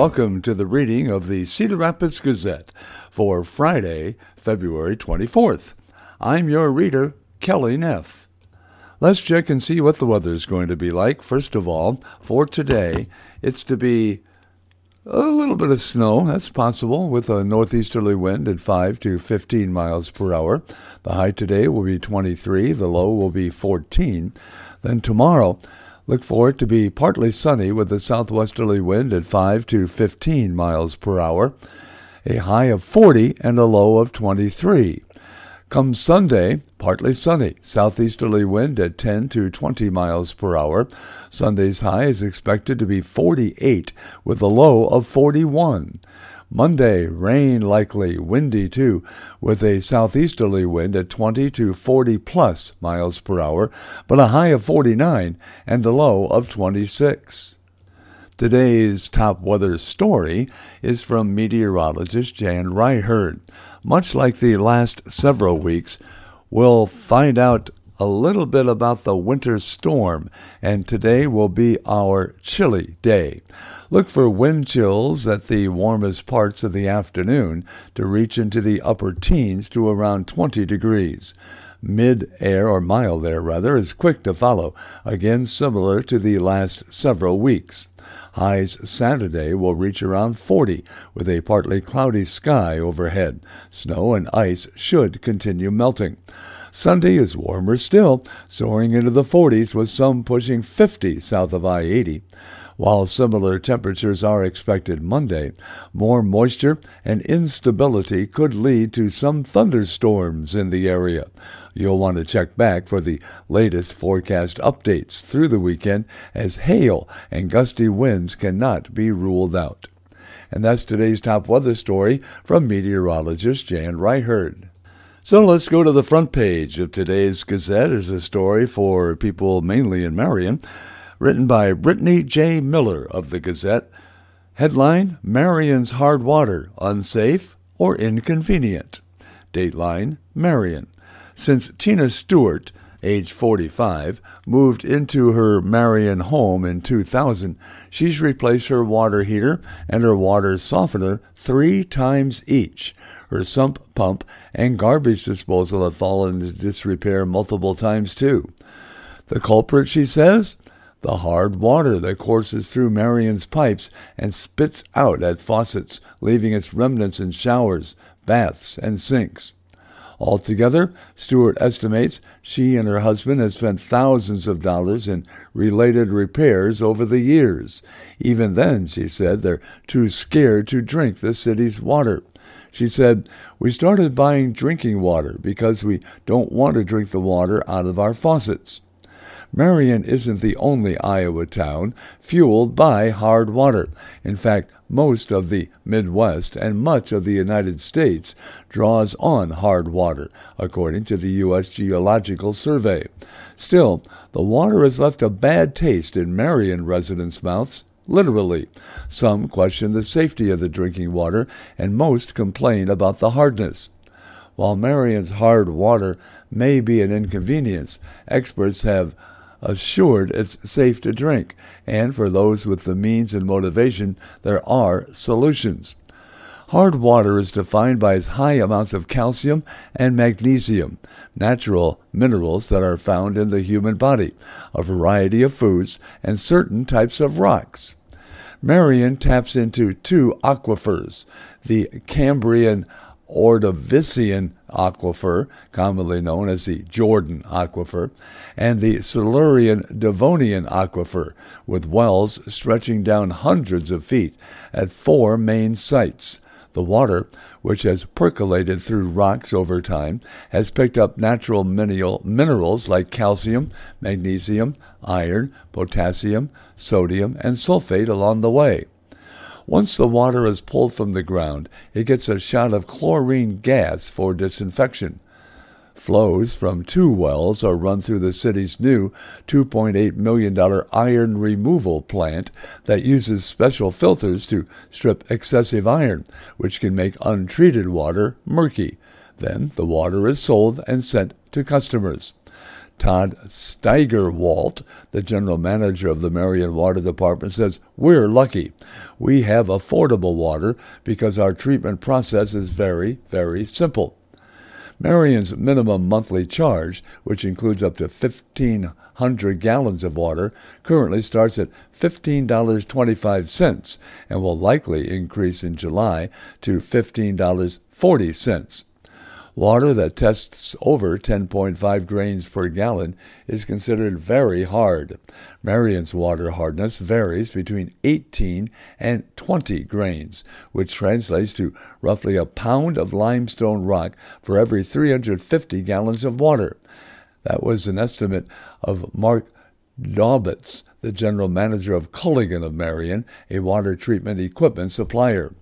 Welcome to the reading of the Cedar Rapids Gazette for Friday, February 24th. I'm your reader, Kelly Neff. Let's check and see what the weather is going to be like. First of all, for today, it's to be a little bit of snow, that's possible, with a northeasterly wind at 5 to 15 miles per hour. The high today will be 23, the low will be 14. Then tomorrow, look for it to be partly sunny with a southwesterly wind at 5 to 15 miles per hour, a high of 40 and a low of 23. Come Sunday, partly sunny, southeasterly wind at 10 to 20 miles per hour. Sunday's high is expected to be 48 with a low of 41. Monday, rain likely, windy too, with a southeasterly wind at 20 to 40 plus miles per hour, but a high of 49 and a low of 26. Today's top weather story is from meteorologist Jan Ryherd. Much like the last several weeks, we'll find out a little bit about the winter storm, and today will be our chilly day. Look for wind chills at the warmest parts of the afternoon to reach into the upper teens to around 20 degrees. Mid air, or mild air rather, is quick to follow, again similar to the last several weeks. Highs Saturday will reach around 40 with a partly cloudy sky overhead. Snow and ice should continue melting. Sunday is warmer still, soaring into the 40s with some pushing 50 south of I 80. While similar temperatures are expected Monday, more moisture and instability could lead to some thunderstorms in the area. You'll want to check back for the latest forecast updates through the weekend as hail and gusty winds cannot be ruled out. And that's today's top weather story from meteorologist Jan Ryherd. So let's go to the front page of today's Gazette as a story for people mainly in Marion, written by Brittany J. Miller of the Gazette. Headline Marion's Hard Water Unsafe or Inconvenient. Dateline Marion. Since Tina Stewart, age 45, moved into her Marion home in 2000, she's replaced her water heater and her water softener three times each. Her sump pump and garbage disposal have fallen into disrepair multiple times too. The culprit, she says? The hard water that courses through Marion's pipes and spits out at faucets, leaving its remnants in showers, baths, and sinks. Altogether, Stewart estimates she and her husband have spent thousands of dollars in related repairs over the years. Even then, she said, they're too scared to drink the city's water. She said, We started buying drinking water because we don't want to drink the water out of our faucets. Marion isn't the only Iowa town fueled by hard water. In fact, most of the Midwest and much of the United States draws on hard water, according to the U.S. Geological Survey. Still, the water has left a bad taste in Marion residents' mouths literally. Some question the safety of the drinking water, and most complain about the hardness. While Marion's hard water may be an inconvenience, experts have assured it's safe to drink, and for those with the means and motivation, there are solutions. Hard water is defined by its high amounts of calcium and magnesium, natural minerals that are found in the human body, a variety of foods, and certain types of rocks. Marion taps into two aquifers, the Cambrian Ordovician aquifer, commonly known as the Jordan aquifer, and the Silurian Devonian aquifer, with wells stretching down hundreds of feet at four main sites. The water, which has percolated through rocks over time, has picked up natural mineral, minerals like calcium, magnesium, iron, potassium, sodium, and sulfate along the way. Once the water is pulled from the ground, it gets a shot of chlorine gas for disinfection. Flows from two wells are run through the city's new $2.8 million iron removal plant that uses special filters to strip excessive iron, which can make untreated water murky. Then the water is sold and sent to customers. Todd Steigerwaldt, the general manager of the Marion Water Department, says, We're lucky. We have affordable water because our treatment process is very, very simple. Marion's minimum monthly charge, which includes up to 1,500 gallons of water, currently starts at $15.25 and will likely increase in July to $15.40. Water that tests over 10.5 grains per gallon is considered very hard. Marion's water hardness varies between 18 and 20 grains, which translates to roughly a pound of limestone rock for every 350 gallons of water. That was an estimate of Mark Daubitz, the general manager of Culligan of Marion, a water treatment equipment supplier.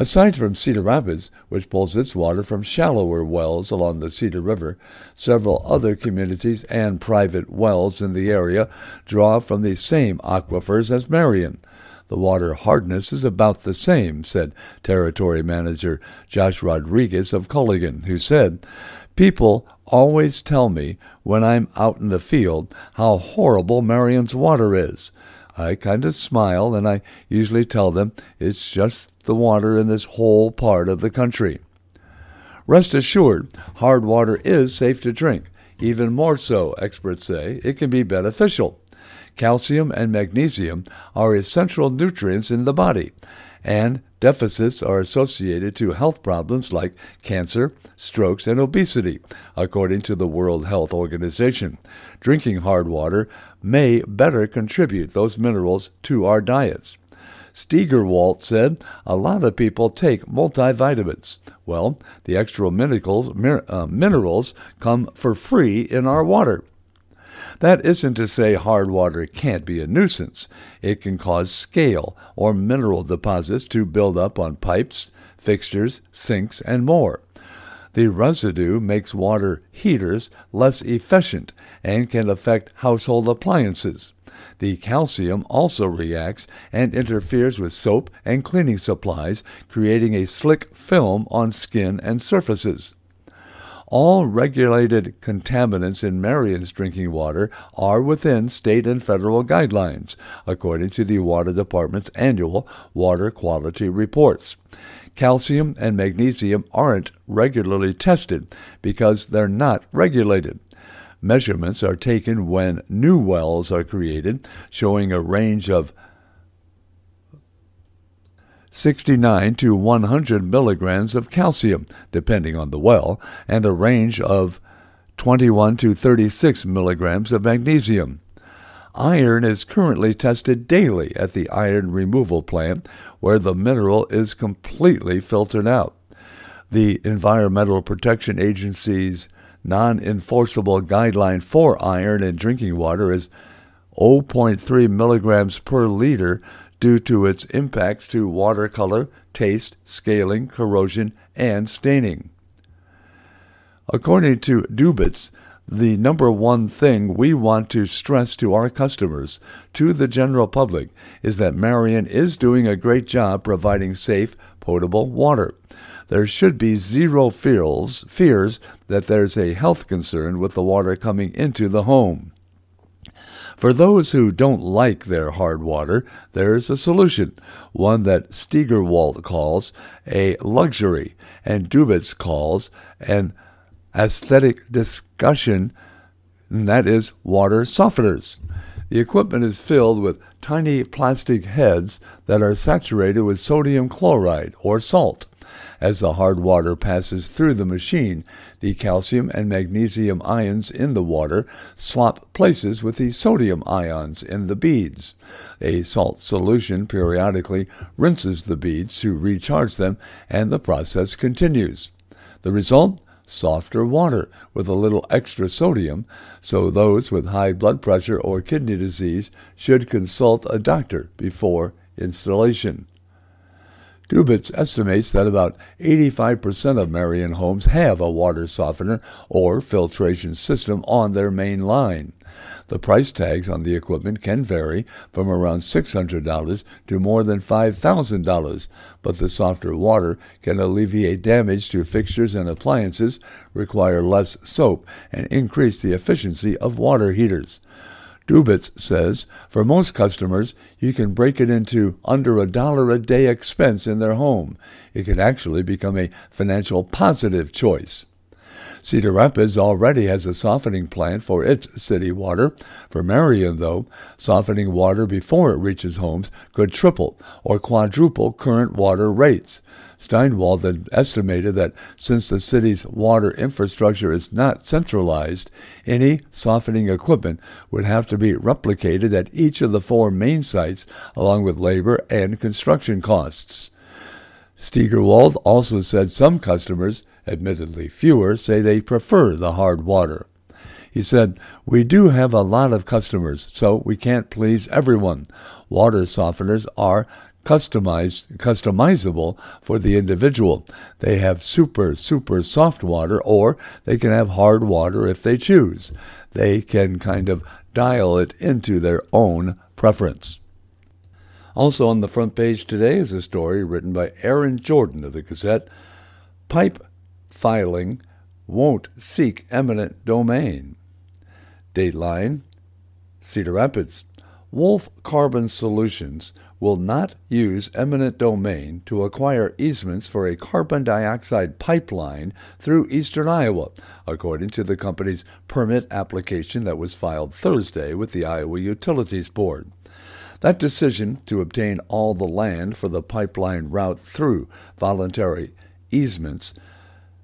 Aside from Cedar Rapids, which pulls its water from shallower wells along the Cedar River, several other communities and private wells in the area draw from the same aquifers as Marion. The water hardness is about the same, said Territory Manager Josh Rodriguez of Culligan, who said, People always tell me when I'm out in the field how horrible Marion's water is. I kind of smile and I usually tell them it's just the water in this whole part of the country. Rest assured, hard water is safe to drink. Even more so, experts say, it can be beneficial. Calcium and magnesium are essential nutrients in the body, and deficits are associated to health problems like cancer, strokes, and obesity, according to the World Health Organization. Drinking hard water may better contribute those minerals to our diets. Steigerwaldt said a lot of people take multivitamins. Well, the extra minerals, uh, minerals come for free in our water. That isn't to say hard water can't be a nuisance. It can cause scale or mineral deposits to build up on pipes, fixtures, sinks, and more. The residue makes water heaters less efficient and can affect household appliances. The calcium also reacts and interferes with soap and cleaning supplies, creating a slick film on skin and surfaces. All regulated contaminants in Marion's drinking water are within state and federal guidelines, according to the Water Department's annual water quality reports. Calcium and magnesium aren't regularly tested because they're not regulated. Measurements are taken when new wells are created, showing a range of 69 to 100 milligrams of calcium, depending on the well, and a range of 21 to 36 milligrams of magnesium. Iron is currently tested daily at the iron removal plant, where the mineral is completely filtered out. The Environmental Protection Agency's non enforceable guideline for iron in drinking water is 0.3 milligrams per liter due to its impacts to water color, taste, scaling, corrosion, and staining. According to Dubitz, the number one thing we want to stress to our customers, to the general public, is that Marion is doing a great job providing safe, potable water. There should be zero fears, fears that there's a health concern with the water coming into the home. For those who don't like their hard water, there's a solution, one that Steigerwaldt calls a luxury and Dubitz calls an aesthetic discussion, and that is water softeners. The equipment is filled with tiny plastic heads that are saturated with sodium chloride or salt. As the hard water passes through the machine, the calcium and magnesium ions in the water swap places with the sodium ions in the beads. A salt solution periodically rinses the beads to recharge them, and the process continues. The result? Softer water with a little extra sodium, so those with high blood pressure or kidney disease should consult a doctor before installation. Dubitz estimates that about 85% of Marion homes have a water softener or filtration system on their main line. The price tags on the equipment can vary from around $600 to more than $5,000, but the softer water can alleviate damage to fixtures and appliances, require less soap, and increase the efficiency of water heaters. Dubitz says for most customers, you can break it into under a dollar a day expense in their home. It can actually become a financial positive choice. Cedar Rapids already has a softening plant for its city water. For Marion, though, softening water before it reaches homes could triple or quadruple current water rates. Steinwald estimated that since the city's water infrastructure is not centralized, any softening equipment would have to be replicated at each of the four main sites, along with labor and construction costs. Steigerwaldt also said some customers admittedly fewer, say they prefer the hard water. He said, We do have a lot of customers, so we can't please everyone. Water softeners are customized, customizable for the individual. They have super, super soft water, or they can have hard water if they choose. They can kind of dial it into their own preference. Also on the front page today is a story written by Erin Jordan of the Gazette. Pipe filing won't seek eminent domain. Dateline Cedar Rapids. Wolf Carbon Solutions will not use eminent domain to acquire easements for a carbon dioxide pipeline through eastern Iowa, according to the company's permit application that was filed Thursday with the Iowa Utilities Board. That decision to obtain all the land for the pipeline route through voluntary easements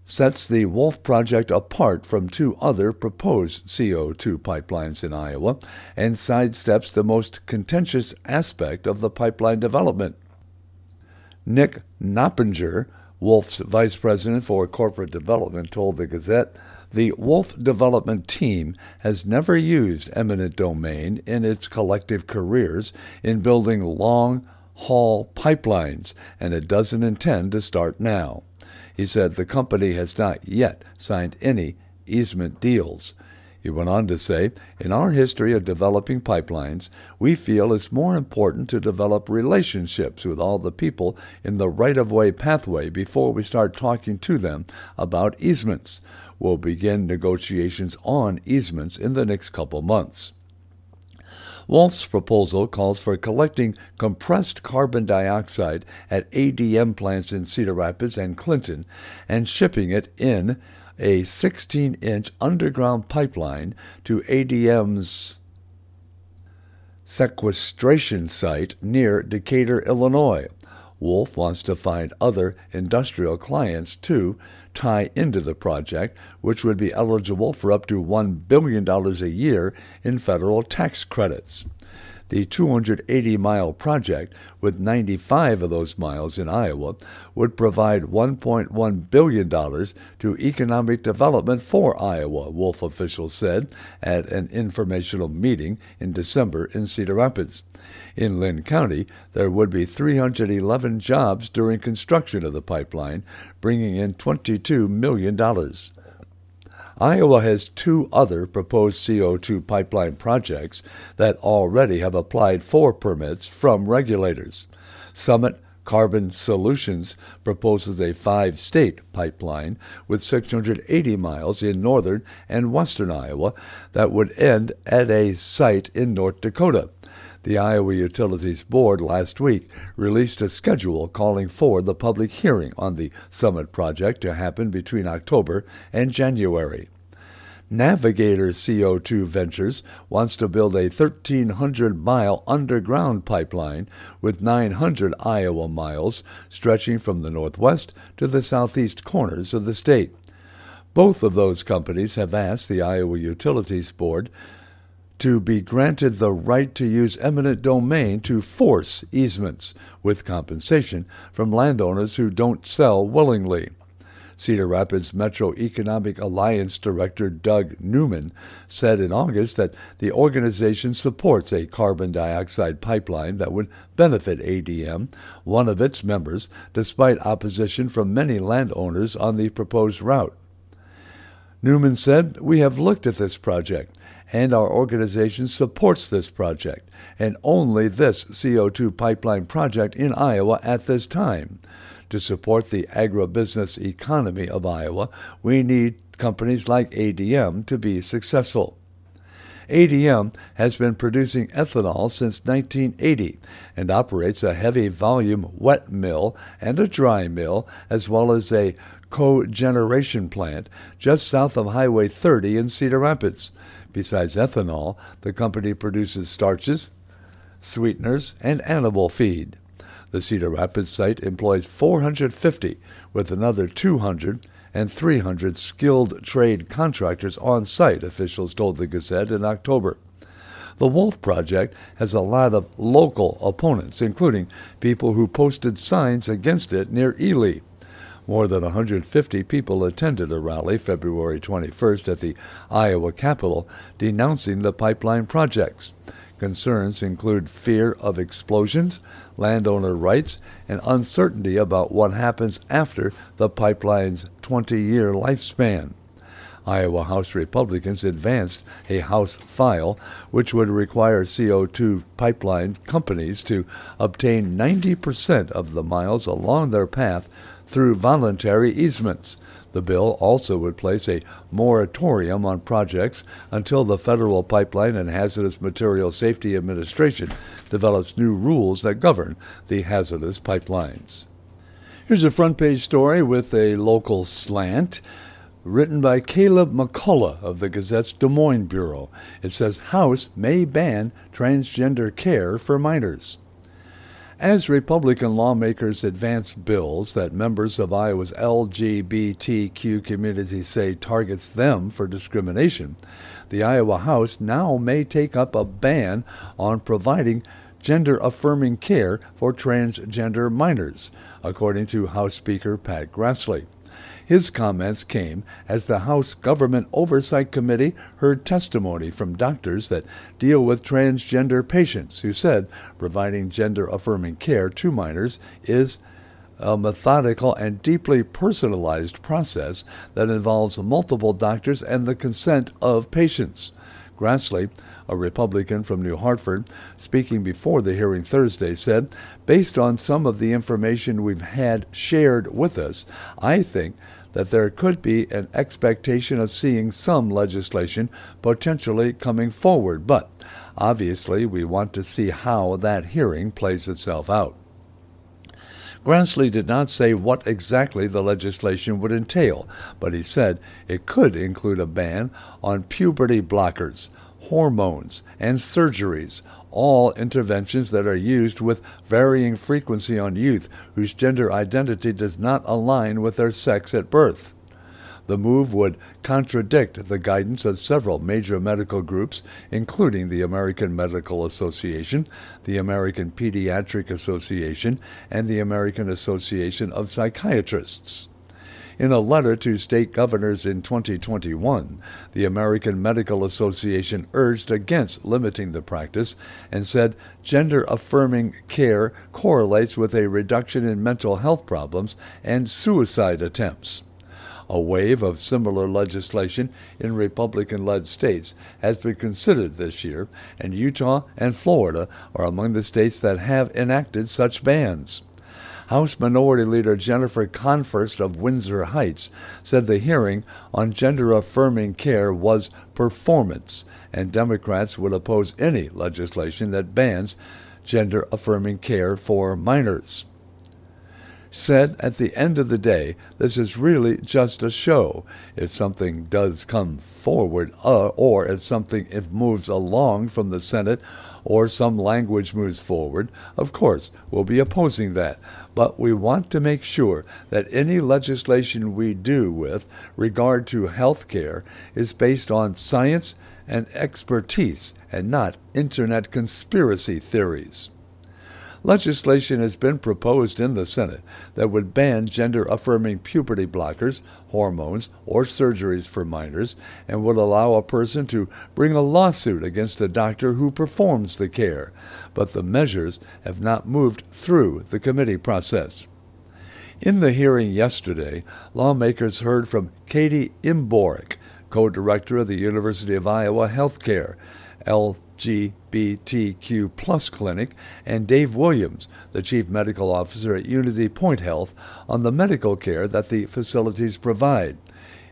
sets the Wolf project apart from two other proposed CO2 pipelines in Iowa and sidesteps the most contentious aspect of the pipeline development. Nick Noppinger, Wolf's vice president for corporate development, told the Gazette the Wolf development team has never used eminent domain in its collective careers in building long haul pipelines, and it doesn't intend to start now. He said the company has not yet signed any easement deals. He went on to say, In our history of developing pipelines, we feel it's more important to develop relationships with all the people in the right of way pathway before we start talking to them about easements. We'll begin negotiations on easements in the next couple months. Wolf's proposal calls for collecting compressed carbon dioxide at ADM plants in Cedar Rapids and Clinton and shipping it in a 16 inch underground pipeline to ADM's sequestration site near Decatur, Illinois. Wolf wants to find other industrial clients to tie into the project, which would be eligible for up to $1 billion a year in federal tax credits. The 280 mile project, with 95 of those miles in Iowa, would provide $1.1 billion to economic development for Iowa, Wolf officials said at an informational meeting in December in Cedar Rapids. In Linn County, there would be 311 jobs during construction of the pipeline, bringing in $22 million. Iowa has two other proposed CO2 pipeline projects that already have applied for permits from regulators. Summit Carbon Solutions proposes a five state pipeline with 680 miles in northern and western Iowa that would end at a site in North Dakota. The Iowa Utilities Board last week released a schedule calling for the public hearing on the Summit project to happen between October and January. Navigator CO2 Ventures wants to build a 1,300 mile underground pipeline with 900 Iowa miles stretching from the northwest to the southeast corners of the state. Both of those companies have asked the Iowa Utilities Board to be granted the right to use eminent domain to force easements with compensation from landowners who don't sell willingly. Cedar Rapids Metro Economic Alliance Director Doug Neumann said in August that the organization supports a carbon dioxide pipeline that would benefit ADM, one of its members, despite opposition from many landowners on the proposed route. Neumann said, We have looked at this project, and our organization supports this project, and only this CO2 pipeline project in Iowa at this time. To support the agribusiness economy of Iowa, we need companies like ADM to be successful. ADM has been producing ethanol since 1980 and operates a heavy volume wet mill and a dry mill, as well as a cogeneration plant just south of Highway 30 in Cedar Rapids. Besides ethanol, the company produces starches, sweeteners, and animal feed. The Cedar Rapids site employs 450, with another 200 and 300 skilled trade contractors on site, officials told the Gazette in October. The Wolf Project has a lot of local opponents, including people who posted signs against it near Ely. More than 150 people attended a rally February 21st at the Iowa Capitol denouncing the pipeline projects. Concerns include fear of explosions, landowner rights, and uncertainty about what happens after the pipeline's 20 year lifespan. Iowa House Republicans advanced a House file which would require CO2 pipeline companies to obtain 90% of the miles along their path through voluntary easements. The bill also would place a moratorium on projects until the Federal Pipeline and Hazardous Materials Safety Administration develops new rules that govern the hazardous pipelines. Here's a front page story with a local slant written by Caleb McCullough of the Gazette's Des Moines Bureau. It says House may ban transgender care for minors. As Republican lawmakers advance bills that members of Iowa's LGBTQ community say targets them for discrimination, the Iowa House now may take up a ban on providing gender affirming care for transgender minors, according to House Speaker Pat Grassley. His comments came as the House Government Oversight Committee heard testimony from doctors that deal with transgender patients who said providing gender affirming care to minors is a methodical and deeply personalized process that involves multiple doctors and the consent of patients. Grassley, a Republican from New Hartford, speaking before the hearing Thursday, said, Based on some of the information we've had shared with us, I think that there could be an expectation of seeing some legislation potentially coming forward, but obviously we want to see how that hearing plays itself out. Grassley did not say what exactly the legislation would entail, but he said it could include a ban on puberty blockers, hormones, and surgeries, all interventions that are used with varying frequency on youth whose gender identity does not align with their sex at birth. The move would contradict the guidance of several major medical groups, including the American Medical Association, the American Pediatric Association, and the American Association of Psychiatrists. In a letter to state governors in 2021, the American Medical Association urged against limiting the practice and said gender affirming care correlates with a reduction in mental health problems and suicide attempts. A wave of similar legislation in Republican led states has been considered this year, and Utah and Florida are among the states that have enacted such bans. House Minority Leader Jennifer Konfrst of Windsor Heights said the hearing on gender affirming care was performance, and Democrats would oppose any legislation that bans gender affirming care for minors said at the end of the day, this is really just a show. If something does come forward, uh, or if something if moves along from the Senate, or some language moves forward, of course, we'll be opposing that. But we want to make sure that any legislation we do with regard to health care is based on science and expertise and not internet conspiracy theories. Legislation has been proposed in the Senate that would ban gender affirming puberty blockers, hormones, or surgeries for minors and would allow a person to bring a lawsuit against a doctor who performs the care. But the measures have not moved through the committee process. In the hearing yesterday, lawmakers heard from Katie Imborek, co director of the University of Iowa Healthcare, LGBTQ Plus Clinic, and Dave Williams, the chief medical officer at Unity Point Health, on the medical care that the facilities provide.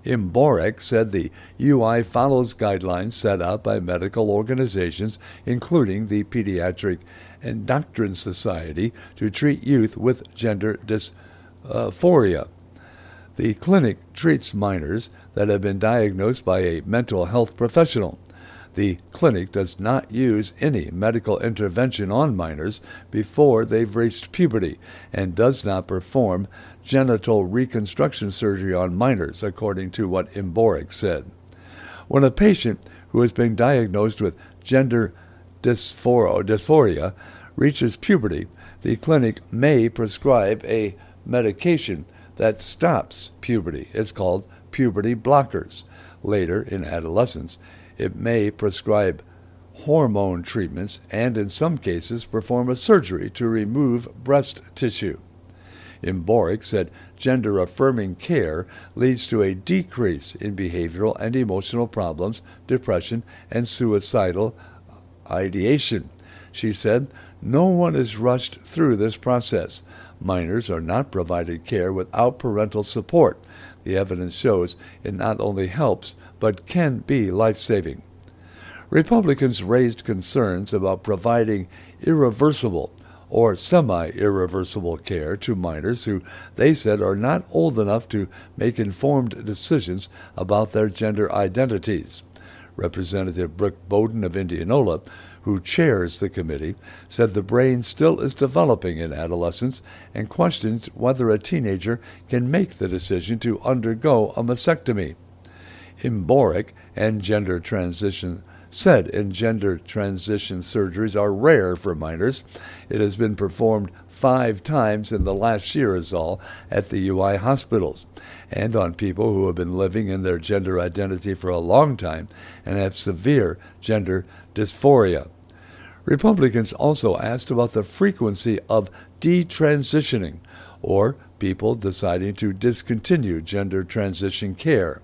Imborek said the UI follows guidelines set out by medical organizations, including the Pediatric Endocrine Society, to treat youth with gender dysphoria. The clinic treats minors that have been diagnosed by a mental health professional. The clinic does not use any medical intervention on minors before they've reached puberty and does not perform genital reconstruction surgery on minors, according to what Imborek said. When a patient who has been diagnosed with gender dysphoria reaches puberty, the clinic may prescribe a medication that stops puberty. It's called puberty blockers. Later, in adolescence, it may prescribe hormone treatments and, in some cases, perform a surgery to remove breast tissue. Imborek said gender affirming care leads to a decrease in behavioral and emotional problems, depression, and suicidal ideation. She said, No one is rushed through this process. Minors are not provided care without parental support. The evidence shows it not only helps, but can be life saving. Republicans raised concerns about providing irreversible or semi irreversible care to minors who they said are not old enough to make informed decisions about their gender identities. Representative Brooke Boden of Indianola, who chairs the committee, said the brain still is developing in adolescence and questioned whether a teenager can make the decision to undergo a mastectomy. Imborek and gender transition said and gender transition surgeries are rare for minors. It has been performed five times in the last year is all at the UI hospitals and on people who have been living in their gender identity for a long time and have severe gender dysphoria. Republicans also asked about the frequency of detransitioning, or people deciding to discontinue gender transition care.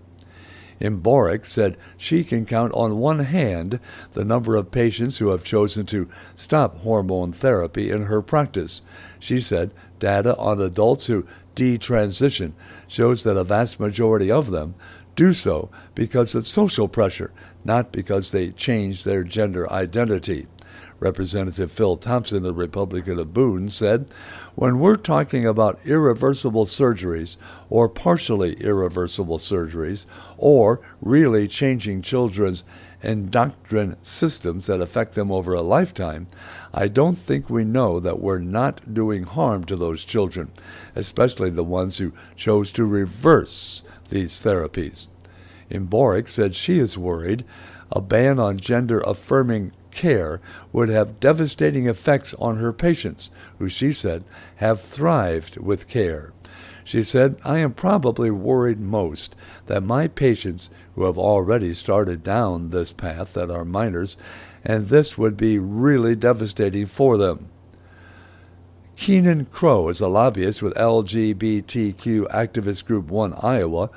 Imborek said she can count on one hand the number of patients who have chosen to stop hormone therapy in her practice. She said data on adults who detransition shows that a vast majority of them do so because of social pressure, not because they change their gender identity. Representative Phil Thompson, the Republican of Boone, said, When we're talking about irreversible surgeries or partially irreversible surgeries or really changing children's endocrine systems that affect them over a lifetime, I don't think we know that we're not doing harm to those children, especially the ones who chose to reverse these therapies. Imborek said she is worried a ban on gender affirming care would have devastating effects on her patients, who she said have thrived with care. She said, I am probably worried most that my patients who have already started down this path that are minors, and this would be really devastating for them. Keenan Crow is a lobbyist with LGBTQ activist group One Iowa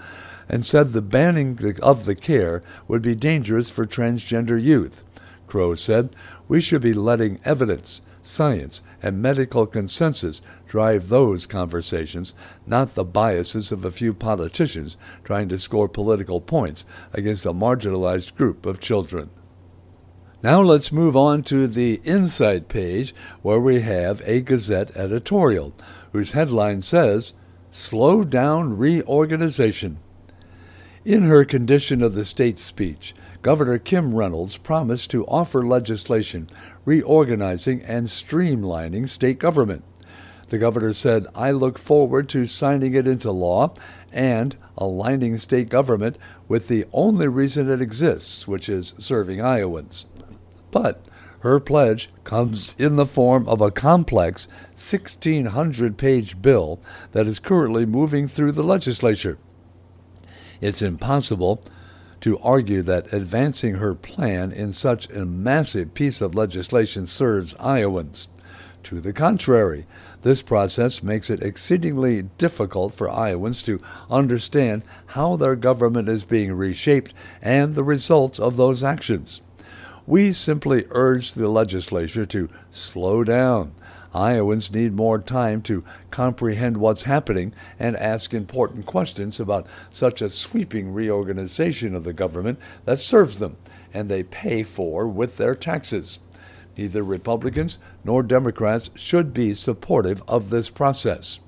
and said the banning of the care would be dangerous for transgender youth. Crow said, we should be letting evidence, science, and medical consensus drive those conversations, not the biases of a few politicians trying to score political points against a marginalized group of children. Now let's move on to the Insight page where we have a Gazette editorial whose headline says, Slow Down Reorganization. In her Condition of the State speech, Governor Kim Reynolds promised to offer legislation reorganizing and streamlining state government. The governor said, I look forward to signing it into law and aligning state government with the only reason it exists, which is serving Iowans. But Her pledge comes in the form of a complex 1,600 page bill that is currently moving through the legislature. It's impossible to argue that advancing her plan in such a massive piece of legislation serves Iowans. To the contrary, this process makes it exceedingly difficult for Iowans to understand how their government is being reshaped and the results of those actions. We simply urge the legislature to slow down. Iowans need more time to comprehend what's happening and ask important questions about such a sweeping reorganization of the government that serves them and they pay for with their taxes. Neither Republicans nor Democrats should be supportive of this process.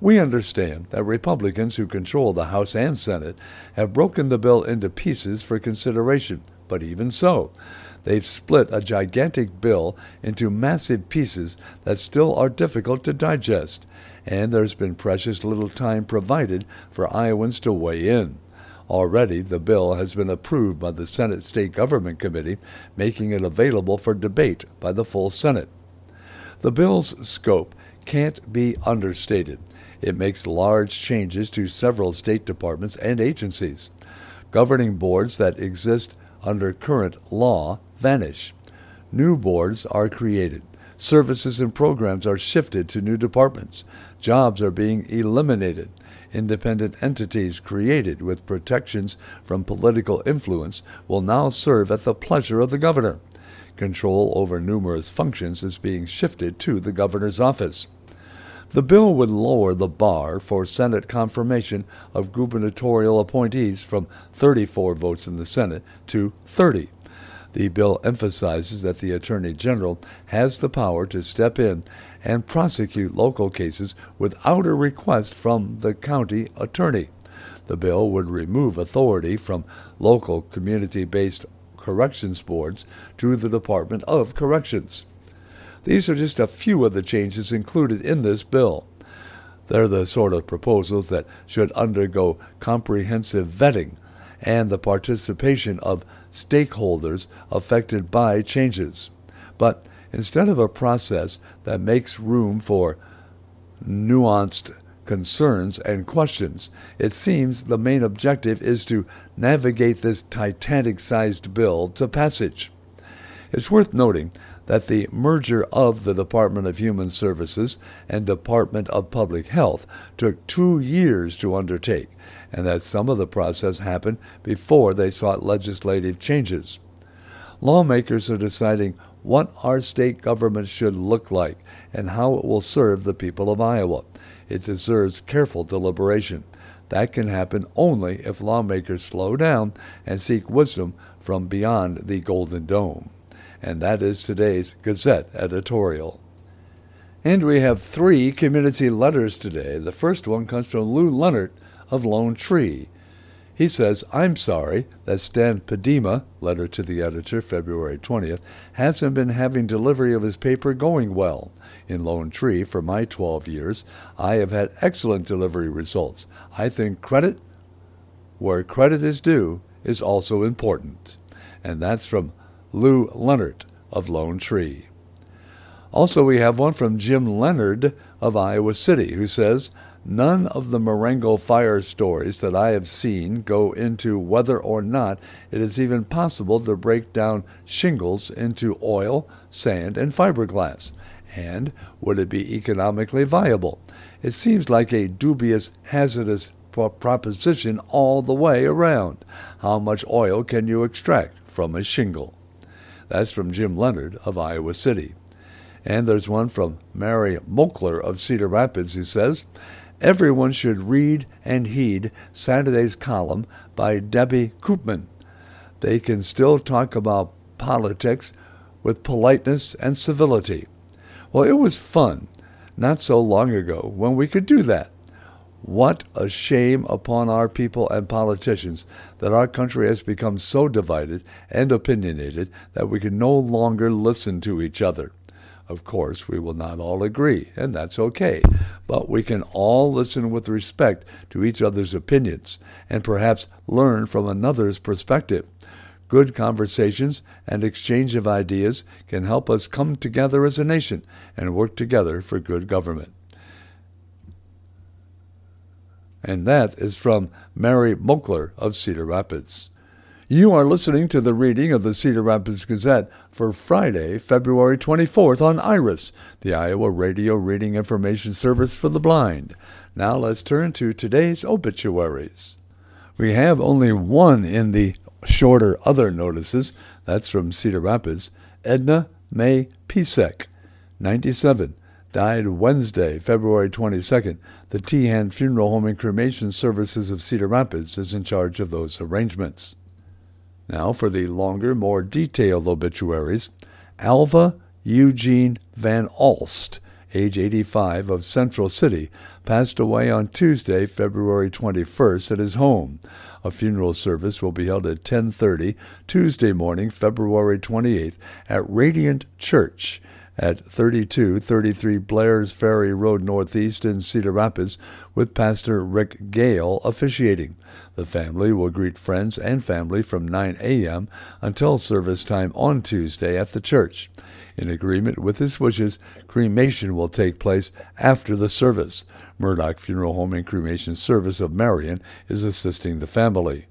We understand that Republicans who control the House and Senate have broken the bill into pieces for consideration, but even so, they've split a gigantic bill into massive pieces that still are difficult to digest, and there's been precious little time provided for Iowans to weigh in. Already, the bill has been approved by the Senate State Government Committee, making it available for debate by the full Senate. The bill's scope can't be understated. It makes large changes to several state departments and agencies. Governing boards that exist under current law vanish. New boards are created. Services and programs are shifted to new departments. Jobs are being eliminated. Independent entities created with protections from political influence will now serve at the pleasure of the governor. Control over numerous functions is being shifted to the governor's office. The bill would lower the bar for Senate confirmation of gubernatorial appointees from 34 votes in the Senate to 30. The bill emphasizes that the Attorney General has the power to step in and prosecute local cases without a request from the county attorney. The bill would remove authority from local community based corrections boards to the Department of Corrections. These are just a few of the changes included in this bill. They're the sort of proposals that should undergo comprehensive vetting and the participation of stakeholders affected by changes. But instead of a process that makes room for nuanced concerns and questions, it seems the main objective is to navigate this Titanic sized bill to passage. It's worth noting that the merger of the Department of Human Services and Department of Public Health took two years to undertake, and that some of the process happened before they sought legislative changes. Lawmakers are deciding what our state government should look like and how it will serve the people of Iowa. It deserves careful deliberation. That can happen only if lawmakers slow down and seek wisdom from beyond the Golden Dome and that is today's Gazette editorial. And we have three community letters today. The first one comes from Lou Leonard of Lone Tree. He says, I'm sorry that Stan Padima, letter to the editor, February 20th, hasn't been having delivery of his paper going well. In Lone Tree, for my 12 years, I have had excellent delivery results. I think credit, where credit is due, is also important. And that's from Lou Leonard of Lone Tree. Also, we have one from Jim Leonard of Iowa City who says, None of the Marengo fire stories that I have seen go into whether or not it is even possible to break down shingles into oil, sand, and fiberglass. And would it be economically viable? It seems like a dubious, hazardous proposition all the way around. How much oil can you extract from a shingle? That's from Jim Leonard of Iowa City. And there's one from Mary Mokler of Cedar Rapids who says, Everyone should read and heed Saturday's column by Debbie Koopman. They can still talk about politics with politeness and civility. Well, it was fun not so long ago when we could do that. What a shame upon our people and politicians that our country has become so divided and opinionated that we can no longer listen to each other. Of course, we will not all agree, and that's okay, but we can all listen with respect to each other's opinions and perhaps learn from another's perspective. Good conversations and exchange of ideas can help us come together as a nation and work together for good government. And that is from Mary Moakler of Cedar Rapids. You are listening to the reading of the Cedar Rapids Gazette for Friday, February 24th on IRIS, the Iowa Radio Reading Information Service for the Blind. Now let's turn to today's obituaries. We have only one in the shorter other notices. That's from Cedar Rapids. Edna May Pisek, 97, died Wednesday, February 22nd. The Teahen Funeral Home and Cremation Services of Cedar Rapids is in charge of those arrangements. Now for the longer, more detailed obituaries. Alva Eugene Van Alst, age 85, of Central City, passed away on Tuesday, February 21st at his home. A funeral service will be held at 10:30 Tuesday morning, February 28th at Radiant Church at 3233 Blair's Ferry Road Northeast in Cedar Rapids with Pastor Rick Gale officiating. The family will greet friends and family from 9 a.m. until service time on Tuesday at the church. In agreement with his wishes, cremation will take place after the service. Murdoch Funeral Home and Cremation Service of Marion is assisting the family.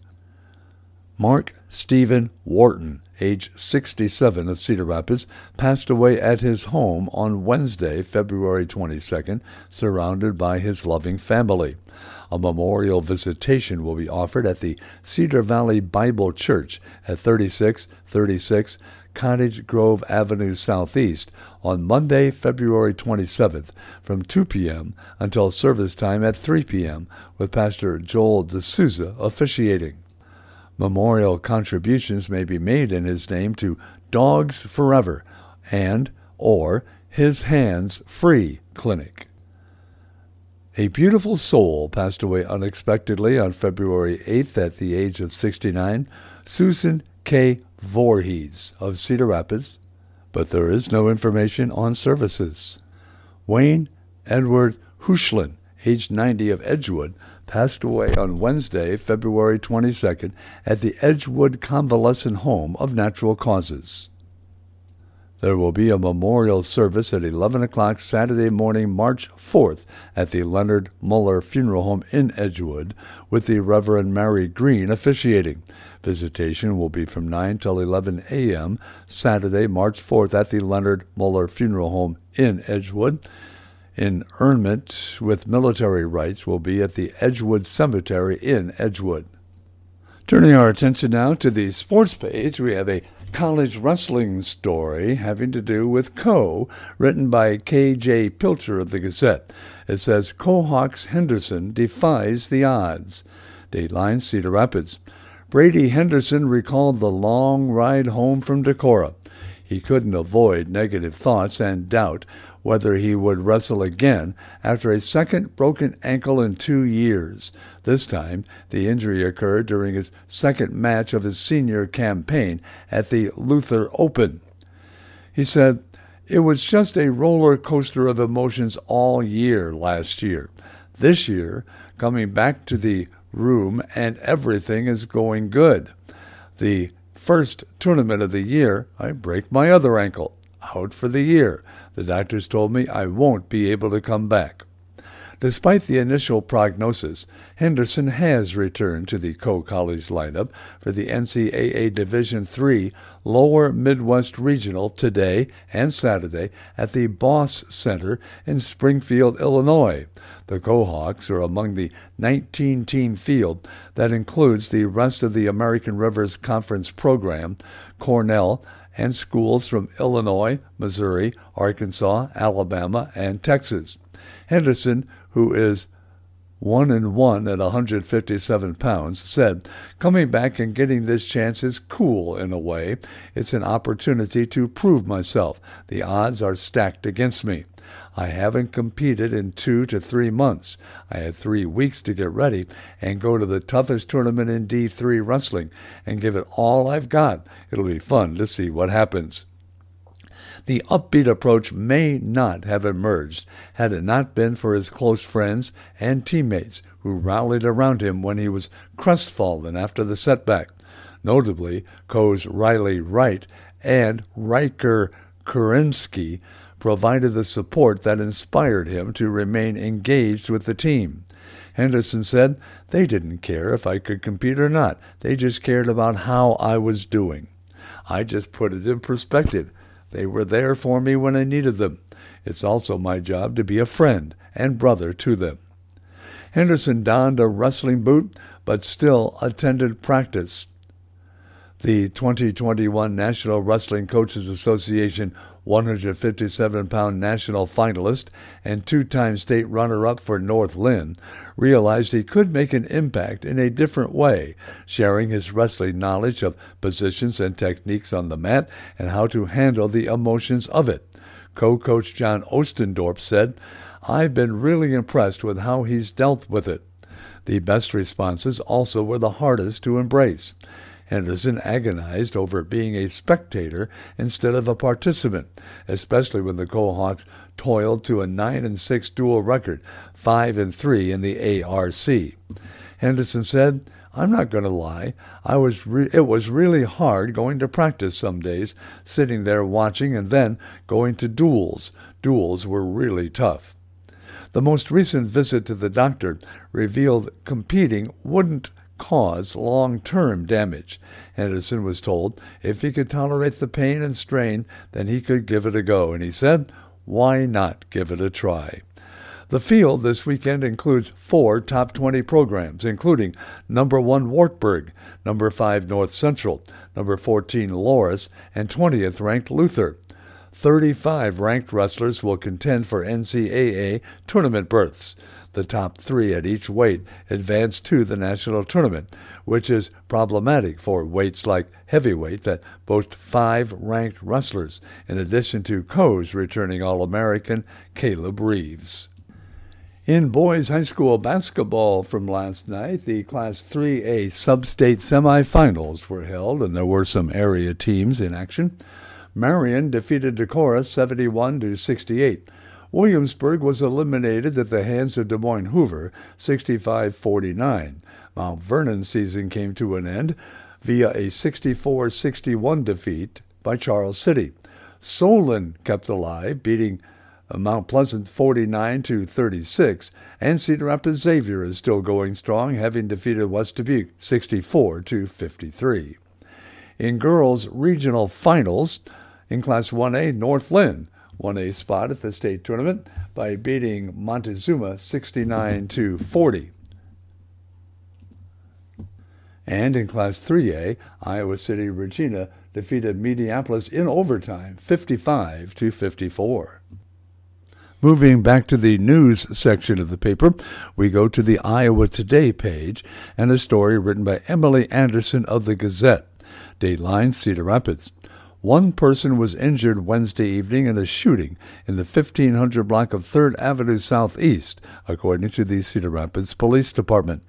Mark Stephen Wharton, age 67 of Cedar Rapids, passed away at his home on Wednesday, February 22nd, surrounded by his loving family. A memorial visitation will be offered at the Cedar Valley Bible Church at 3636 Cottage Grove Avenue Southeast on Monday, February 27th from 2 p.m. until service time at 3 p.m. with Pastor Joel D'Souza officiating. Memorial contributions may be made in his name to Dogs Forever and or His Hands Free Clinic. A beautiful soul passed away unexpectedly on February 8th at the age of 69, Susan K. Voorhees of Cedar Rapids, but there is no information on services. Wayne Edward Huschlin, age 90 of Edgewood, passed away on Wednesday, February 22nd, at the Edgewood Convalescent Home of Natural Causes. There will be a memorial service at 11 o'clock Saturday morning, March 4th, at the Leonard Muller Funeral Home in Edgewood, with the Reverend Mary Green officiating. Visitation will be from 9 till 11 a.m. Saturday, March 4th, at the Leonard Muller Funeral Home in Edgewood. Interment with military rites will be at the Edgewood Cemetery in Edgewood. Turning our attention now to the sports page, we have a college wrestling story having to do with Coe, written by K.J. Pilcher of the Gazette. It says Kohawks Henderson defies the odds. Dateline Cedar Rapids. Brady Henderson recalled the long ride home from Decorah. He couldn't avoid negative thoughts and doubt whether he would wrestle again after a second broken ankle in two years. This time, the injury occurred during his second match of his senior campaign at the Luther Open. He said, It was just a roller coaster of emotions all year last year. This year, coming back to the room and everything is going good. The first tournament of the year, I break my other ankle. Out for the year. The doctors told me I won't be able to come back. Despite the initial prognosis, Henderson has returned to the Coe College lineup for the NCAA Division III Lower Midwest Regional today and Saturday at the BOS Center in Springfield, Illinois. The Kohawks are among the 19 team field that includes the rest of the American Rivers Conference program, Cornell, and schools from Illinois, Missouri, Arkansas, Alabama, and Texas. Henderson, who is one and one at 157 pounds, said, Coming back and getting this chance is cool in a way. It's an opportunity to prove myself. The odds are stacked against me. I haven't competed in two to three months. I had three weeks to get ready and go to the toughest tournament in D3 wrestling and give it all I've got. It'll be fun to see what happens. The upbeat approach may not have emerged had it not been for his close friends and teammates who rallied around him when he was crestfallen after the setback. Notably, Coe's Riley Wright and Riker Kurinsky provided the support that inspired him to remain engaged with the team. Henderson said, They didn't care if I could compete or not. They just cared about how I was doing. I just put it in perspective. They were there for me when I needed them. It's also my job to be a friend and brother to them. Henderson donned a wrestling boot, but still attended practice. The 2021 National Wrestling Coaches Association 157 pound national finalist and two time state runner up for North Linn, realized he could make an impact in a different way, sharing his wrestling knowledge of positions and techniques on the mat and how to handle the emotions of it. Coe coach John Ostendorp said, I've been really impressed with how he's dealt with it. The best responses also were the hardest to embrace. Henderson agonized over being a spectator instead of a participant, especially when the Coalhawks toiled to a 9 and 6 dual record, 5 and 3 in the ARC. Henderson said, I'm not going to lie. I was re- it was really hard going to practice some days, sitting there watching and then going to duels. Duels were really tough. The most recent visit to the doctor revealed competing wouldn't cause long term damage. Henderson was told if he could tolerate the pain and strain, then he could give it a go, and he said, why not give it a try? The field this weekend includes four top 20 programs, including number 1 Wartburg, number 5 North Central, number 14 Loras, and 20th ranked Luther. 35 ranked wrestlers will contend for NCAA tournament berths. The top three at each weight advance to the national tournament, which is problematic for weights like heavyweight that boast five ranked wrestlers, in addition to Coe's returning All American Caleb Reeves. In boys high school basketball from last night, the Class 3A sub-state semifinals were held, and there were some area teams in action. Marion defeated Decorah 71 to 68. Williamsburg was eliminated at the hands of Des Moines Hoover 65 49. Mount Vernon's season came to an end via a 64 61 defeat by Charles City. Solon kept alive, beating Mount Pleasant 49 to 36, and Cedar Rapids Xavier is still going strong, having defeated West Dubuque 64 to 53. In girls' regional finals, in Class 1A, North Linn won a spot at the state tournament by beating Montezuma 69 to 40. And in Class 3A, Iowa City Regina defeated Mediapolis in overtime 55 to 54. Moving back to the news section of the paper, we go to the Iowa Today page and a story written by Emily Anderson of the Gazette. Dateline Cedar Rapids. One person was injured Wednesday evening in a shooting in the 1500 block of 3rd Avenue Southeast, according to the Cedar Rapids Police Department.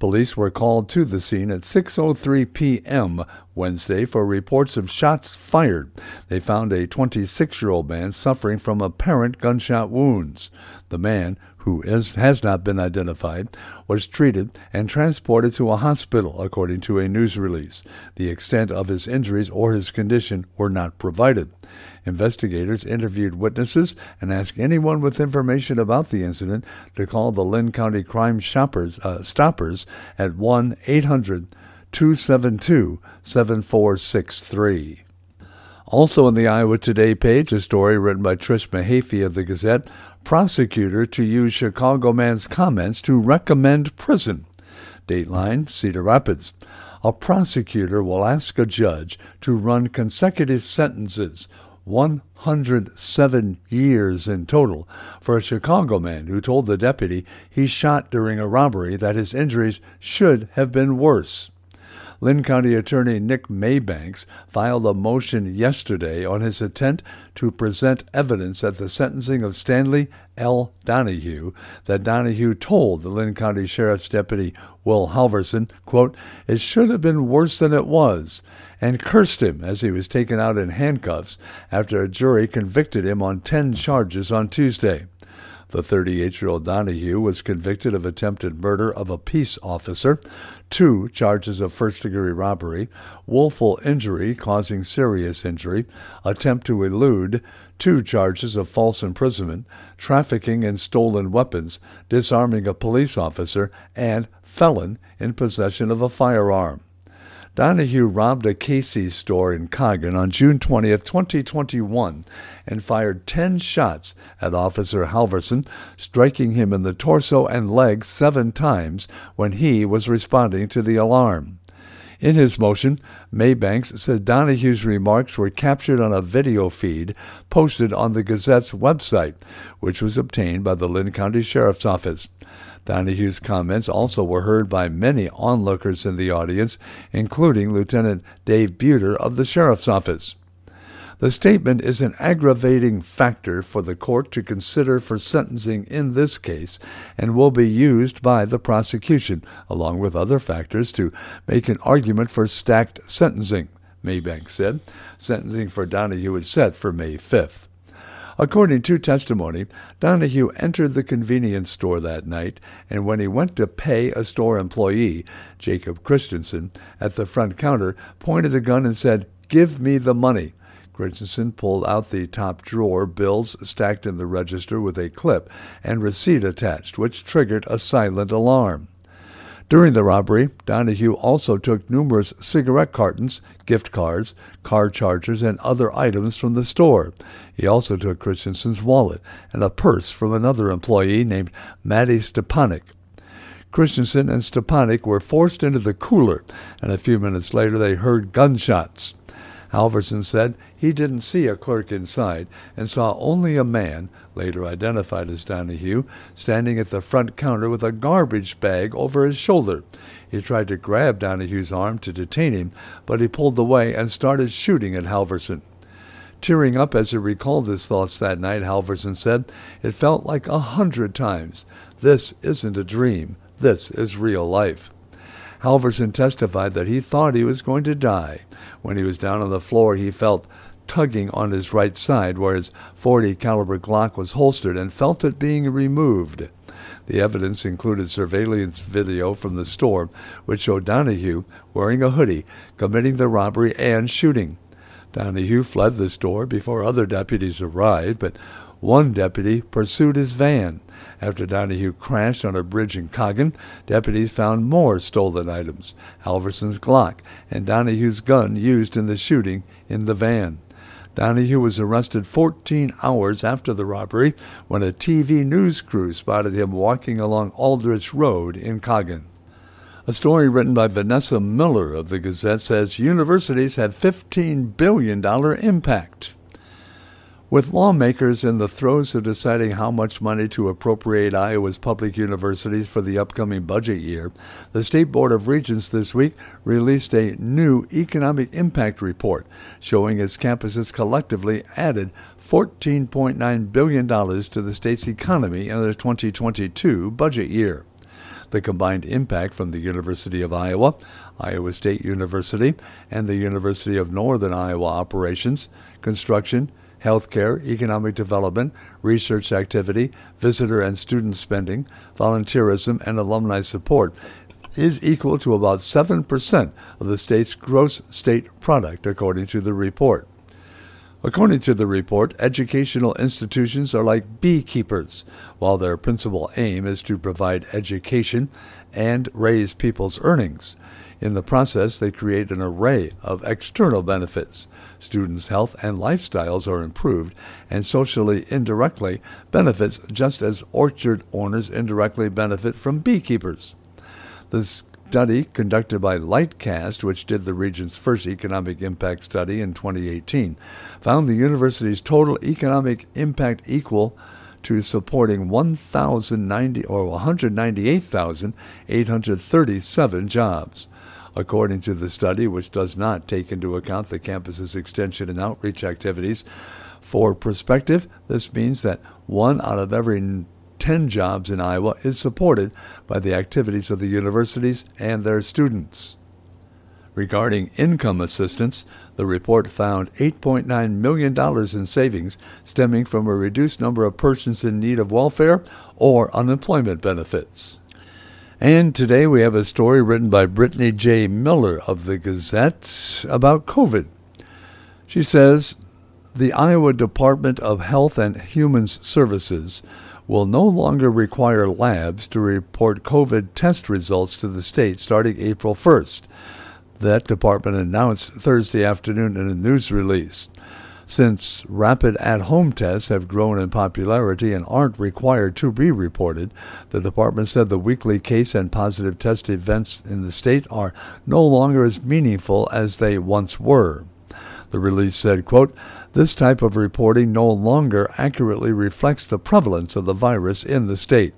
Police were called to the scene at 6:03 p.m. Wednesday for reports of shots fired. They found a 26-year-old man suffering from apparent gunshot wounds. The man, who is, has not been identified, was treated and transported to a hospital, according to a news release. The extent of his injuries or his condition were not provided. Investigators interviewed witnesses and asked anyone with information about the incident to call the Linn County Crime Shoppers, uh, Stoppers at 1 800 272 7463. Also on the Iowa Today page, a story written by Trish Mahaffey of the Gazette, prosecutor to use Chicago man's comments to recommend prison. Dateline, Cedar Rapids. A prosecutor will ask a judge to run consecutive sentences, 107 years in total, for a Chicago man who told the deputy he shot during a robbery that his injuries should have been worse. Linn County Attorney Nick Maybanks filed a motion yesterday on his attempt to present evidence at the sentencing of Stanley L. Donahue that Donahue told the Linn County Sheriff's Deputy Will Halverson, quote, it should have been worse than it was, and cursed him as he was taken out in handcuffs after a jury convicted him on 10 charges on Tuesday. The 38 year old Donahue was convicted of attempted murder of a peace officer, two charges of first degree robbery, willful injury causing serious injury, attempt to elude, two charges of false imprisonment, trafficking in stolen weapons, disarming a police officer, and felon in possession of a firearm. Donahue robbed a Casey's store in Coggon on June 20, 2021, and fired 10 shots at Officer Halverson, striking him in the torso and leg seven times when he was responding to the alarm. In his motion, Maybanks said Donahue's remarks were captured on a video feed posted on the Gazette's website, which was obtained by the Linn County Sheriff's Office. Donahue's comments also were heard by many onlookers in the audience, including Lieutenant Dave Buter of the Sheriff's Office. The statement is an aggravating factor for the court to consider for sentencing in this case and will be used by the prosecution, along with other factors, to make an argument for stacked sentencing, Maybank said. Sentencing for Donahue is set for May 5th. According to testimony, Donahue entered the convenience store that night, and when he went to pay a store employee, Jacob Christensen, at the front counter, pointed a gun and said, Give me the money. Christensen pulled out the top drawer bills stacked in the register with a clip and receipt attached, which triggered a silent alarm. During the robbery, Donahue also took numerous cigarette cartons, gift cards, car chargers, and other items from the store. He also took Christensen's wallet and a purse from another employee named Matty Stepanek. Christensen and Stepanek were forced into the cooler, and a few minutes later they heard gunshots. Halverson said he didn't see a clerk inside and saw only a man, later identified as Donahue, standing at the front counter with a garbage bag over his shoulder. He tried to grab Donahue's arm to detain him, but he pulled away and started shooting at Halverson. Tearing up as he recalled his thoughts that night, Halverson said, It felt like a hundred times. This isn't a dream. This is real life. Halverson testified that he thought he was going to die. When he was down on the floor, he felt tugging on his right side where his 40 caliber Glock was holstered and felt it being removed. The evidence included surveillance video from the store, which showed Donahue wearing a hoodie, committing the robbery and shooting. Donahue fled the store before other deputies arrived, but one deputy pursued his van. After Donahue crashed on a bridge in Coggon, deputies found more stolen items Halverson's Glock and Donahue's gun used in the shooting in the van. Donahue was arrested 14 hours after the robbery when a TV news crew spotted him walking along Aldrich Road in Coggon. A story written by Vanessa Miller of the Gazette says universities have $15 billion impact. With lawmakers in the throes of deciding how much money to appropriate Iowa's public universities for the upcoming budget year, the State Board of Regents this week released a new economic impact report showing its campuses collectively added $14.9 billion to the state's economy in the 2022 budget year. The combined impact from the University of Iowa, Iowa State University, and the University of Northern Iowa operations, construction, healthcare, economic development, research activity, visitor and student spending, volunteerism, and alumni support is equal to about 7% of the state's gross state product, according to the report. According to the report, educational institutions are like beekeepers. While their principal aim is to provide education and raise people's earnings, in the process, they create an array of external benefits. Students' health and lifestyles are improved, and socially indirectly benefits just as orchard owners indirectly benefit from beekeepers. The study conducted by Lightcast, which did the region's first economic impact study in 2018, found the university's total economic impact equal to supporting 1,090 or 198,837 jobs. According to the study, which does not take into account the campus's extension and outreach activities, for perspective, this means that one out of every 10 jobs in Iowa is supported by the activities of the universities and their students. Regarding income assistance, The report found $8.9 million in savings stemming from a reduced number of persons in need of welfare or unemployment benefits. And today we have a story written by Brittany J. Miller of the Gazette about COVID. She says the Iowa Department of Health and Human Services will no longer require labs to report COVID test results to the state starting April 1st. That department announced Thursday afternoon in a news release. Since rapid at home tests have grown in popularity and aren't required to be reported, the department said the weekly case and positive test events in the state are no longer as meaningful as they once were. The release said, quote, This type of reporting no longer accurately reflects the prevalence of the virus in the state.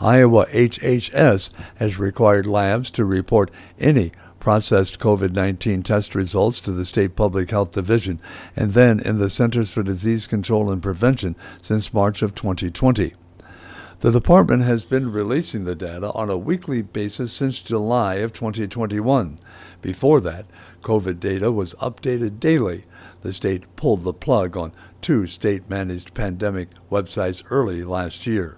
Iowa HHS has required labs to report any processed COVID 19 test results to the State Public Health Division and then in the Centers for Disease Control and Prevention since March of 2020. The department has been releasing the data on a weekly basis since July of 2021. Before that, COVID data was updated daily. The state pulled the plug on two state managed pandemic websites early last year.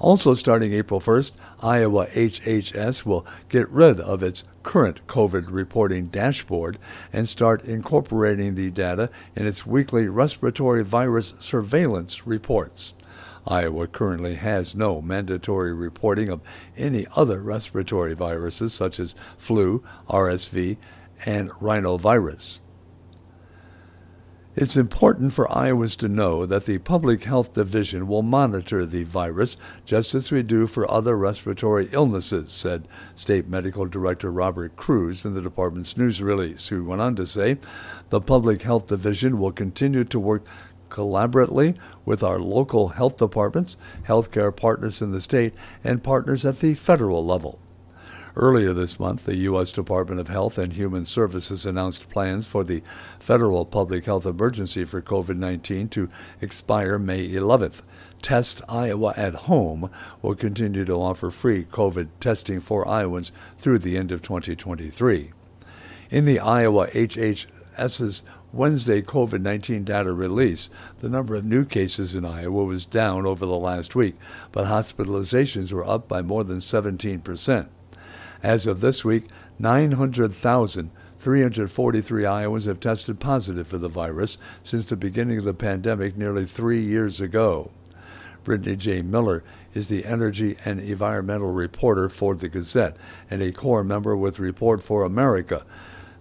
Also, starting April 1st, Iowa HHS will get rid of its current COVID reporting dashboard and start incorporating the data in its weekly respiratory virus surveillance reports. Iowa currently has no mandatory reporting of any other respiratory viruses such as flu, RSV, and rhinovirus. It's important for Iowans to know that the Public Health Division will monitor the virus just as we do for other respiratory illnesses, said State Medical Director Robert Kruse in the department's news release, who went on to say the Public Health Division will continue to work collaboratively with our local health departments, healthcare partners in the state, and partners at the federal level. Earlier this month, the U.S. Department of Health and Human Services announced plans for the federal public health emergency for COVID 19 to expire May 11th. Test Iowa at Home will continue to offer free COVID testing for Iowans through the end of 2023. In the Iowa HHS's Wednesday COVID 19 data release, the number of new cases in Iowa was down over the last week, but hospitalizations were up by more than 17 percent. As of this week, 900,343 Iowans have tested positive for the virus since the beginning of the pandemic nearly three years ago. Brittany J. Miller is the energy and environmental reporter for the Gazette and a core member with Report for America,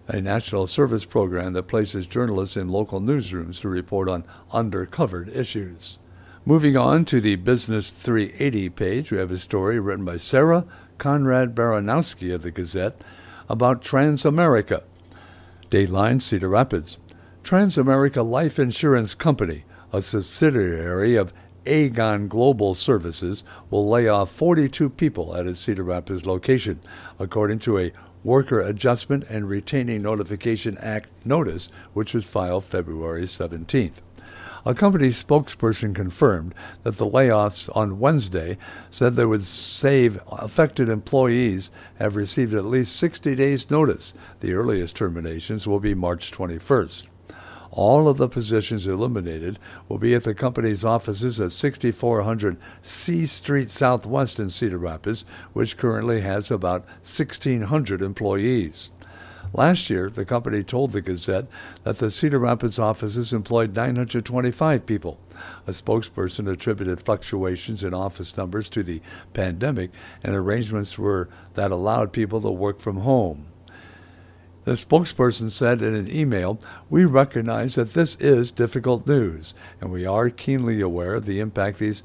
a national service program that places journalists in local newsrooms to report on undercovered issues. Moving on to the Business 380 page, we have a story written by Sarah Conrad Baranowski of the Gazette about Transamerica. Dateline Cedar Rapids. Transamerica Life Insurance Company, a subsidiary of Aegon Global Services, will lay off 42 people at its Cedar Rapids location, according to a Worker Adjustment and Retaining Notification Act notice, which was filed February 17th. A company spokesperson confirmed that the layoffs on Wednesday said they would save affected employees have received at least 60 days' notice. The earliest terminations will be March 21st. All of the positions eliminated will be at the company's offices at 6400 C Street Southwest in Cedar Rapids, which currently has about 1,600 employees. Last year, the company told the Gazette that the Cedar Rapids offices employed 925 people. A spokesperson attributed fluctuations in office numbers to the pandemic and arrangements were that allowed people to work from home. The spokesperson said in an email, We recognize that this is difficult news, and we are keenly aware of the impact these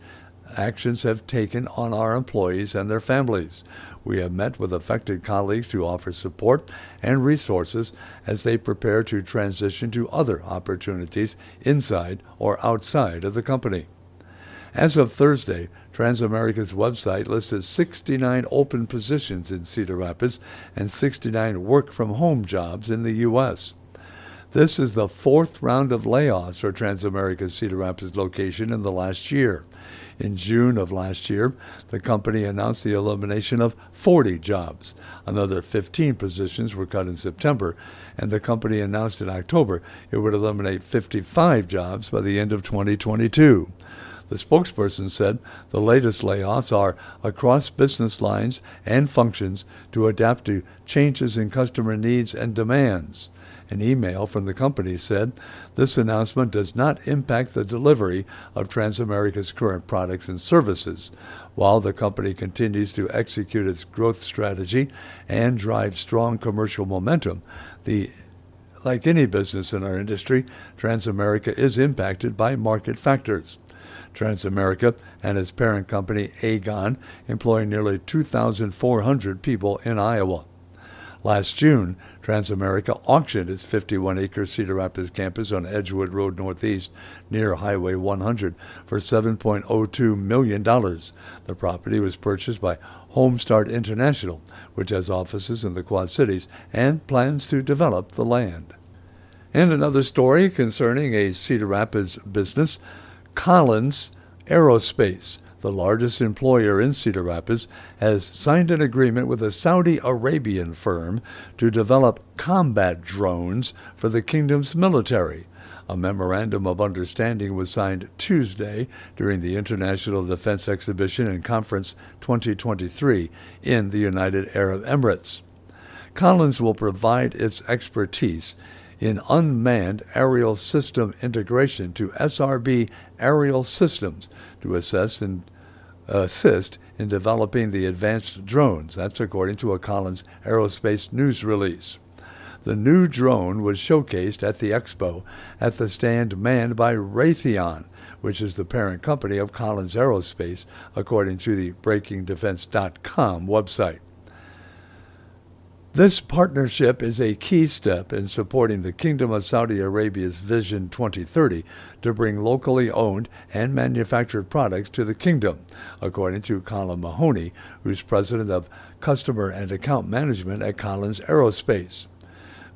actions have taken on our employees and their families. We have met with affected colleagues to offer support and resources as they prepare to transition to other opportunities inside or outside of the company. As of Thursday, Transamerica's website listed 69 open positions in Cedar Rapids and 69 work from home jobs in the U.S. This is the fourth round of layoffs for Transamerica's Cedar Rapids location in the last year. In June of last year, the company announced the elimination of 40 jobs. Another 15 positions were cut in September, and the company announced in October it would eliminate 55 jobs by the end of 2022. The spokesperson said the latest layoffs are across business lines and functions to adapt to changes in customer needs and demands. An email from the company said this announcement does not impact the delivery of Transamerica's current products and services. While the company continues to execute its growth strategy and drive strong commercial momentum, the like any business in our industry, Transamerica is impacted by market factors. Transamerica and its parent company, Aegon, employ nearly 2,400 people in Iowa. Last June, Transamerica auctioned its 51 acre Cedar Rapids campus on Edgewood Road Northeast near Highway 100 for $7.02 million. The property was purchased by Homestart International, which has offices in the Quad Cities and plans to develop the land. And another story concerning a Cedar Rapids business Collins Aerospace the largest employer in Cedar Rapids, has signed an agreement with a Saudi Arabian firm to develop combat drones for the kingdom's military. A memorandum of understanding was signed Tuesday during the International Defense Exhibition and Conference 2023 in the United Arab Emirates. Collins will provide its expertise in unmanned aerial system integration to SRB Aerial Systems to assess and uh, assist in developing the advanced drones. That's according to a Collins Aerospace news release. The new drone was showcased at the expo at the stand manned by Raytheon, which is the parent company of Collins Aerospace, according to the BreakingDefense.com website. This partnership is a key step in supporting the Kingdom of Saudi Arabia's Vision 2030 to bring locally owned and manufactured products to the kingdom, according to Colin Mahoney, who's president of Customer and Account Management at Collins Aerospace.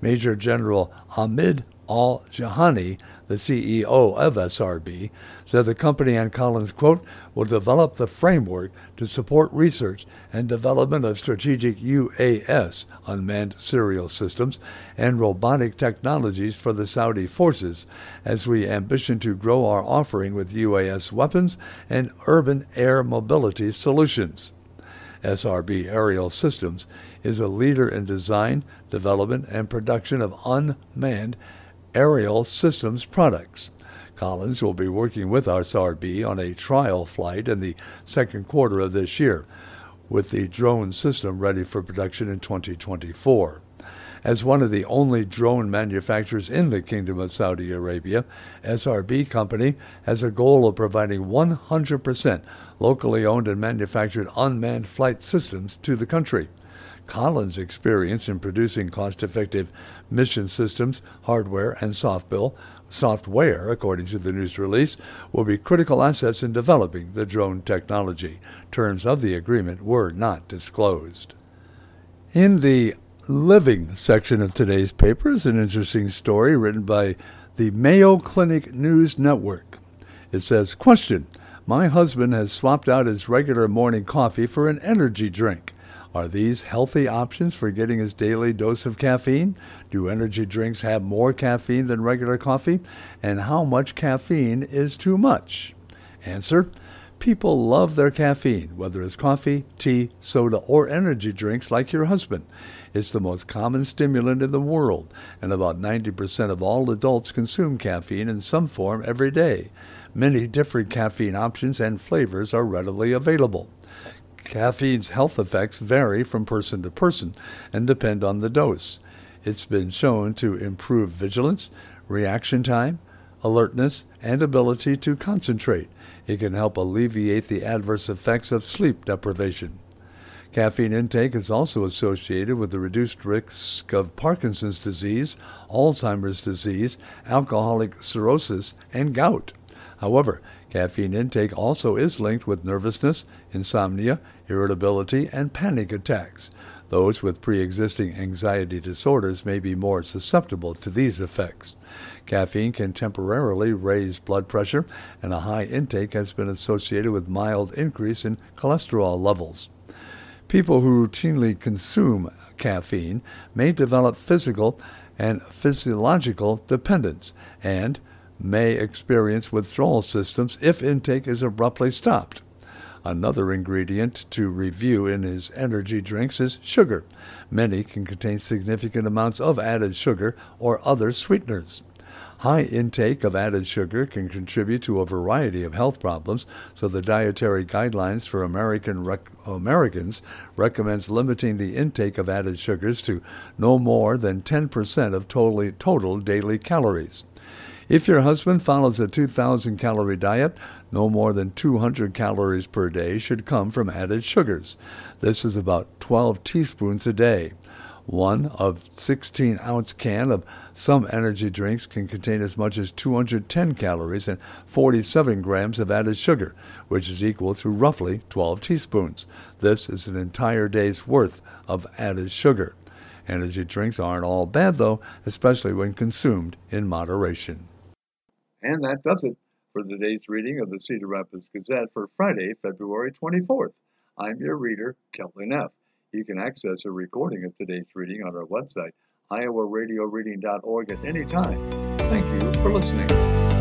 Major General Ahmed Al Jahani, the CEO of SRB, said the company and Collins, quote, will develop the framework to support research and development of strategic UAS, unmanned aerial systems, and robotic technologies for the Saudi forces, as we ambition to grow our offering with UAS weapons and urban air mobility solutions. SRB Aerial Systems is a leader in design, development, and production of unmanned aerial systems products. Collins will be working with SRB on a trial flight in the second quarter of this year, with the drone system ready for production in 2024. As one of the only drone manufacturers in the Kingdom of Saudi Arabia, SRB Company has a goal of providing 100% locally owned and manufactured unmanned flight systems to the country. Collins' experience in producing cost effective mission systems, hardware, and software, software, according to the news release, will be critical assets in developing the drone technology. Terms of the agreement were not disclosed. In the living section of today's paper is an interesting story written by the Mayo Clinic News Network. It says, Question My husband has swapped out his regular morning coffee for an energy drink. Are these healthy options for getting his daily dose of caffeine? Do energy drinks have more caffeine than regular coffee? And how much caffeine is too much? Answer People love their caffeine, whether it's coffee, tea, soda, or energy drinks like your husband. It's the most common stimulant in the world, and about 90% of all adults consume caffeine in some form every day. Many different caffeine options and flavors are readily available. Caffeine's health effects vary from person to person and depend on the dose. It's been shown to improve vigilance, reaction time, alertness, and ability to concentrate. It can help alleviate the adverse effects of sleep deprivation. Caffeine intake is also associated with the reduced risk of Parkinson's disease, Alzheimer's disease, alcoholic cirrhosis, and gout. However, caffeine intake also is linked with nervousness, insomnia, irritability, and panic attacks. Those with pre existing anxiety disorders may be more susceptible to these effects. Caffeine can temporarily raise blood pressure, and a high intake has been associated with mild increase in cholesterol levels. People who routinely consume caffeine may develop physical and physiological dependence and may experience withdrawal systems if intake is abruptly stopped. Another ingredient to review in his energy drinks is sugar. Many can contain significant amounts of added sugar or other sweeteners. High intake of added sugar can contribute to a variety of health problems, so the Dietary Guidelines for American rec- Americans recommends limiting the intake of added sugars to no more than 10% of totally, total daily calories. If your husband follows a 2,000 calorie diet, no more than 200 calories per day should come from added sugars. This is about 12 teaspoons a day. One of 16 ounce can of some energy drinks can contain as much as 210 calories and 47 grams of added sugar, which is equal to roughly 12 teaspoons. This is an entire day's worth of added sugar. Energy drinks aren't all bad though, especially when consumed in moderation. And that does it for today's reading of the Cedar Rapids Gazette for Friday, February 24th. I'm your reader, Kelly Neff. You can access a recording of today's reading on our website, iowaradioreading.org at any time. Thank you for listening.